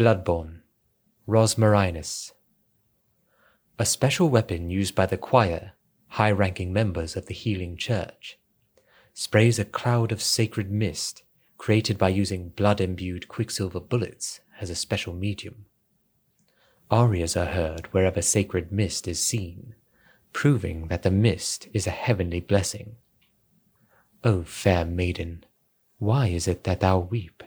Bloodborne, Rosmarinus. A special weapon used by the choir, high ranking members of the Healing Church, sprays a cloud of sacred mist created by using blood imbued quicksilver bullets as a special medium. Arias are heard wherever sacred mist is seen, proving that the mist is a heavenly blessing. O fair maiden, why is it that thou weep?